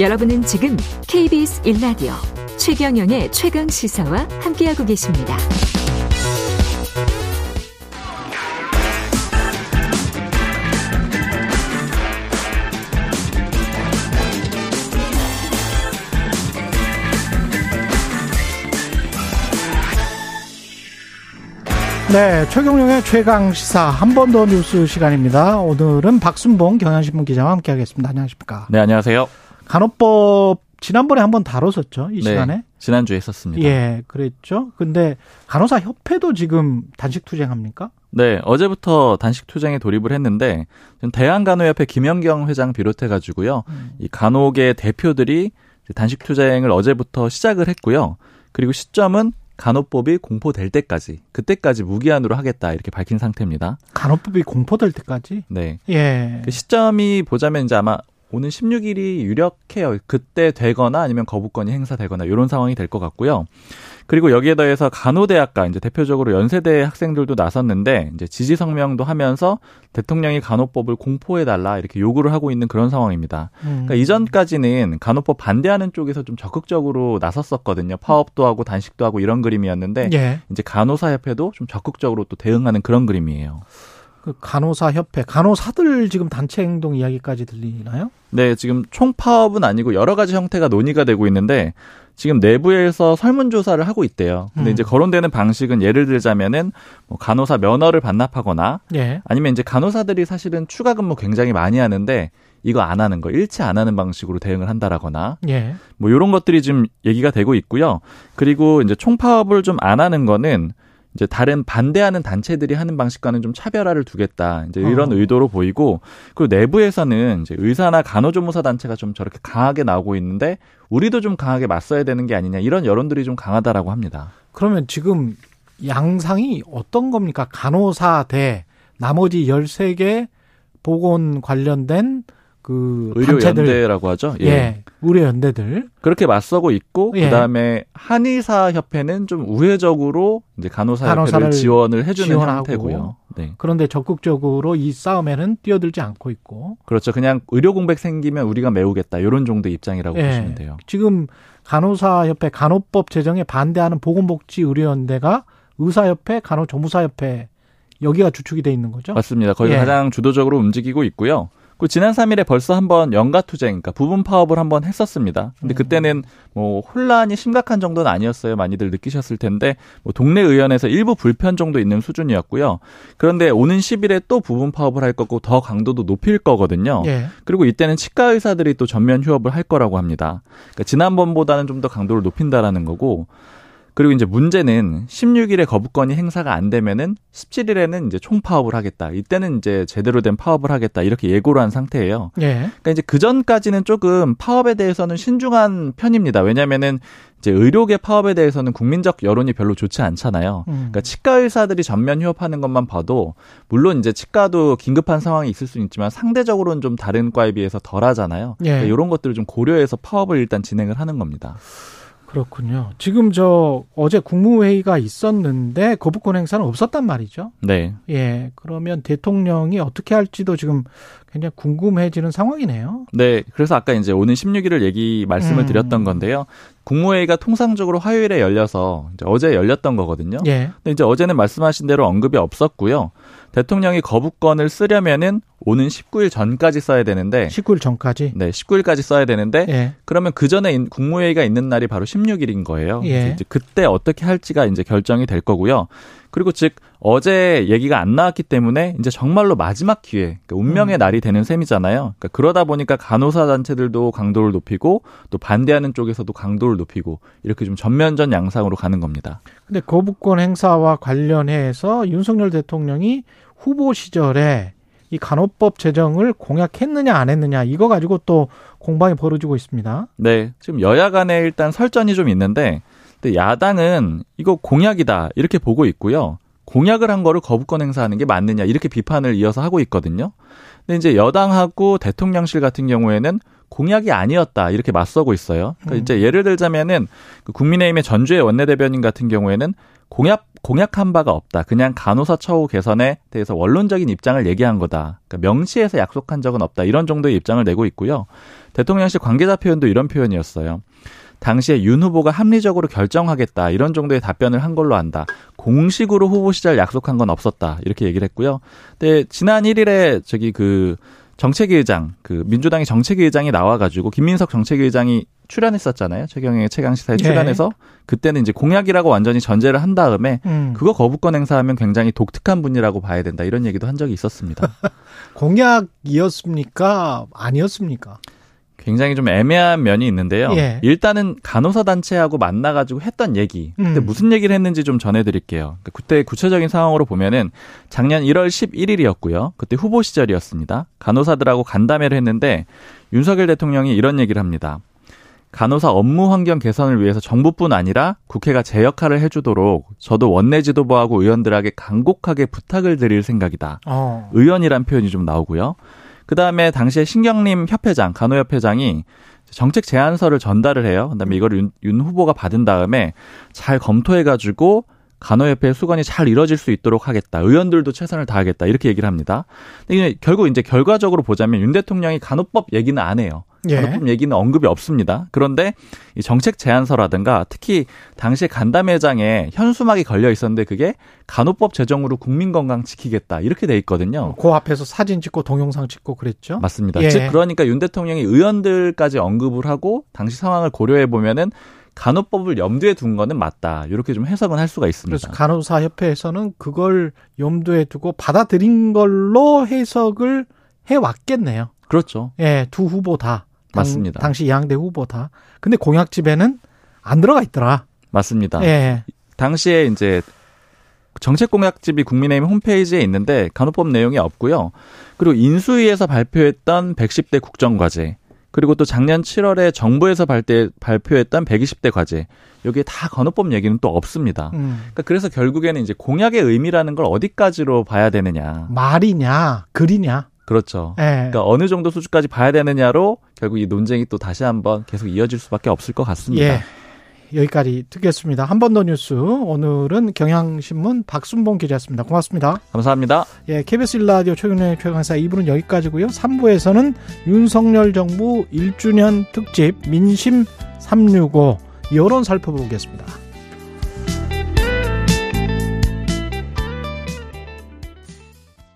여러분은 지금 KBS 1라디오 최경영의 최강 시사와 함께하고 계십니다. 네, 최경영의 최강 시사 한 번 더 뉴스 시간입니다. 오늘은 박순봉 경향신문 기자와 함께하겠습니다. 안녕하십니까? 네, 안녕하세요. 간호법 지난번에 한번 다뤘었죠. 이 네, 시간에. 지난주에 했었습니다. 예, 그랬죠. 근데 간호사 협회도 지금 단식 투쟁합니까? 네, 어제부터 단식 투쟁에 돌입을 했는데 대한간호협회 김영경 회장 비롯해 가지고요. 음. 이 간호계 대표들이 단식 투쟁을 어제부터 시작을 했고요. 그리고 시점은 간호법이 공포될 때까지 그때까지 무기한으로 하겠다 이렇게 밝힌 상태입니다. 간호법이 공포될 때까지? 네. 예. 그 시점이 보자면 이제 아마 오는 16일이 유력해요. 그때 되거나 아니면 거부권이 행사되거나 이런 상황이 될 것 같고요. 그리고 여기에 더해서 간호대학과 이제 대표적으로 연세대 학생들도 나섰는데 이제 지지 성명도 하면서 대통령이 간호법을 공포해 달라 이렇게 요구를 하고 있는 그런 상황입니다. 음. 그러니까 이전까지는 간호법 반대하는 쪽에서 좀 적극적으로 나섰었거든요. 파업도 하고 단식도 하고 이런 그림이었는데 예. 이제 간호사 협회도 좀 적극적으로 또 대응하는 그런 그림이에요. 그 간호사 협회, 간호사들 지금 단체 행동 이야기까지 들리나요? 네, 지금 총파업은 아니고 여러 가지 형태가 논의가 되고 있는데 지금 내부에서 설문조사를 하고 있대요. 근데 음. 이제 거론되는 방식은 예를 들자면은 뭐 간호사 면허를 반납하거나 예. 아니면 이제 간호사들이 사실은 추가 근무 굉장히 많이 하는데 이거 안 하는 거 일치 안 하는 방식으로 대응을 한다라거나 예. 뭐 이런 것들이 지금 얘기가 되고 있고요. 그리고 이제 총파업을 좀 안 하는 거는 이제 다른 반대하는 단체들이 하는 방식과는 좀 차별화를 두겠다. 이제 이런 어. 의도로 보이고 그리고 내부에서는 이제 의사나 간호조무사 단체가 좀 저렇게 강하게 나오고 있는데 우리도 좀 강하게 맞서야 되는 게 아니냐 이런 여론들이 좀 강하다라고 합니다. 그러면 지금 양상이 어떤 겁니까? 간호사 대 나머지 13개 보건 관련된 그 단체들 의료연대라고 하죠. 예. 의료 연대들 그렇게 맞서고 있고 예. 그다음에 한의사 협회는 좀 우회적으로 이제 간호사 협회를 지원을 해주는 지원하고. 형태고요. 네. 그런데 적극적으로 이 싸움에는 뛰어들지 않고 있고 그렇죠. 그냥 의료 공백 생기면 우리가 메우겠다. 이런 정도의 입장이라고 예. 보시면 돼요. 지금 간호사 협회 간호법 제정에 반대하는 보건복지 의료연대가 의사협회 간호조무사협회 여기가 주축이 돼 있는 거죠? 맞습니다. 거기가 예. 가장 주도적으로 움직이고 있고요. 그 지난 3일에 벌써 한번 연가 투쟁, 그러니까 부분 파업을 한번 했었습니다. 근데 음. 그때는 뭐 혼란이 심각한 정도는 아니었어요. 많이들 느끼셨을 텐데 뭐 동네 의원에서 일부 불편 정도 있는 수준이었고요. 그런데 오는 10일에 또 부분 파업을 할 거고 더 강도도 높일 거거든요. 예. 그리고 이때는 치과 의사들이 또 전면 휴업을 할 거라고 합니다. 그러니까 지난번보다는 좀 더 강도를 높인다라는 거고. 그리고 이제 문제는 16일에 거부권이 행사가 안 되면은 17일에는 이제 총파업을 하겠다. 이때는 이제 제대로 된 파업을 하겠다. 이렇게 예고를 한 상태예요. 예. 그러니까 이제 그 전까지는 조금 파업에 대해서는 신중한 편입니다. 왜냐면은 이제 의료계 파업에 대해서는 국민적 여론이 별로 좋지 않잖아요. 음. 그러니까 치과 의사들이 전면 휴업하는 것만 봐도 물론 이제 치과도 긴급한 상황이 있을 수는 있지만 상대적으로는 좀 다른 과에 비해서 덜하잖아요. 예. 그러니까 이런 것들을 좀 고려해서 파업을 일단 진행을 하는 겁니다. 그렇군요. 지금 저 어제 국무회의가 있었는데 거부권 행사는 없었단 말이죠. 네. 예. 그러면 대통령이 어떻게 할지도 지금 굉장히 궁금해지는 상황이네요. 네. 그래서 아까 이제 오는 16일을 얘기 말씀을 음. 드렸던 건데요. 국무회의가 통상적으로 화요일에 열려서 어제 열렸던 거거든요. 예. 근데 이제 어제는 말씀하신 대로 언급이 없었고요. 대통령이 거부권을 쓰려면은 오는 19일 전까지 써야 되는데 19일 전까지. 네, 19일까지 써야 되는데 예. 그러면 그 전에 국무회의가 있는 날이 바로 16일인 거예요. 예. 그때 어떻게 할지가 이제 결정이 될 거고요. 그리고 즉 어제 얘기가 안 나왔기 때문에 이제 정말로 마지막 기회, 그러니까 운명의 음. 날이 되는 셈이잖아요. 그러니까 그러다 보니까 간호사 단체들도 강도를 높이고 또 반대하는 쪽에서도 강도를 높이고 이렇게 좀 전면전 양상으로 가는 겁니다. 근데 거부권 행사와 관련해서 윤석열 대통령이 후보 시절에 이 간호법 제정을 공약했느냐 안 했느냐 이거 가지고 또 공방이 벌어지고 있습니다. 네, 지금 여야 간에 일단 설전이 좀 있는데, 근데 야당은 이거 공약이다 이렇게 보고 있고요. 공약을 한 거를 거부권 행사하는 게 맞느냐 이렇게 비판을 이어서 하고 있거든요. 근데 이제 여당하고 대통령실 같은 경우에는 공약이 아니었다 이렇게 맞서고 있어요. 그러니까 음. 이제 예를 들자면은 그 국민의힘의 전주의 원내대변인 같은 경우에는 공약 공약한 바가 없다. 그냥 간호사 처우 개선에 대해서 원론적인 입장을 얘기한 거다. 그러니까 명시해서 약속한 적은 없다. 이런 정도의 입장을 내고 있고요. 대통령실 관계자 표현도 이런 표현이었어요. 당시에 윤 후보가 합리적으로 결정하겠다 이런 정도의 답변을 한 걸로 안다. 공식으로 후보 시절 약속한 건 없었다 이렇게 얘기를 했고요. 근데 지난 1일에 저기 그 정책위 의장 그 민주당의 정책위 의장이 나와가지고 김민석 정책위 의장이 출연했었잖아요. 최경영의 최강 시사에 네. 출연해서 그때는 이제 공약이라고 완전히 전제를 한 다음에 음. 그거 거부권 행사하면 굉장히 독특한 분이라고 봐야 된다 이런 얘기도 한 적이 있었습니다. 공약이었습니까? 아니었습니까? 굉장히 좀 애매한 면이 있는데요. 예. 일단은 간호사 단체하고 만나가지고 했던 얘기. 그때 음. 무슨 얘기를 했는지 좀 전해드릴게요. 그때 구체적인 상황으로 보면은 작년 1월 11일이었고요. 그때 후보 시절이었습니다. 간호사들하고 간담회를 했는데 윤석열 대통령이 이런 얘기를 합니다. 간호사 업무 환경 개선을 위해서 정부뿐 아니라 국회가 제 역할을 해주도록 저도 원내 지도부하고 의원들에게 간곡하게 부탁을 드릴 생각이다. 어. 의원이란 표현이 좀 나오고요. 그 다음에 당시에 신경림 협회장, 간호협회장이 정책 제안서를 전달을 해요. 그다음에 이걸 윤, 윤 후보가 받은 다음에 잘 검토해가지고 간호협회 수건이 잘 이뤄질 수 있도록 하겠다. 의원들도 최선을 다하겠다. 이렇게 얘기를 합니다. 근데 결국 이제 결과적으로 보자면 윤 대통령이 간호법 얘기는 안 해요. 예. 간호법 얘기는 언급이 없습니다. 그런데 이 정책 제안서라든가 특히 당시에 간담회장에 현수막이 걸려 있었는데 그게 간호법 제정으로 국민 건강 지키겠다 이렇게 돼 있거든요. 그 앞에서 사진 찍고 동영상 찍고 그랬죠? 맞습니다. 예. 즉 그러니까 윤 대통령이 의원들까지 언급을 하고 당시 상황을 고려해 보면은 간호법을 염두에 둔 거는 맞다. 이렇게 좀 해석은 할 수가 있습니다. 그래서 간호사 협회에서는 그걸 염두에 두고 받아들인 걸로 해석을 해 왔겠네요. 그렇죠. 예, 두 후보 다. 당- 맞습니다. 당시 양대 후보 다. 근데 공약집에는 안 들어가 있더라. 맞습니다. 예. 당시에 이제 정책 공약집이 국민의힘 홈페이지에 있는데 간호법 내용이 없고요. 그리고 인수위에서 발표했던 110대 국정과제 그리고 또 작년 7월에 정부에서 발대, 발표했던 120대 과제 여기에 다 간호법 얘기는 또 없습니다. 음. 그러니까 그래서 결국에는 이제 공약의 의미라는 걸 어디까지로 봐야 되느냐. 말이냐, 글이냐. 그렇죠. 예. 그러니까 어느 정도 수준까지 봐야 되느냐로 결국 이 논쟁이 또 다시 한번 계속 이어질 수밖에 없을 것 같습니다. 예. 여기까지 듣겠습니다. 한 번 더 뉴스. 오늘은 경향신문 박순봉 기자였습니다. 고맙습니다. 감사합니다. 예, KBS 1라디오 최근의 최강사 2부는 여기까지고요. 3부에서는 윤석열 정부 1주년 특집 민심 365 여론 살펴보겠습니다.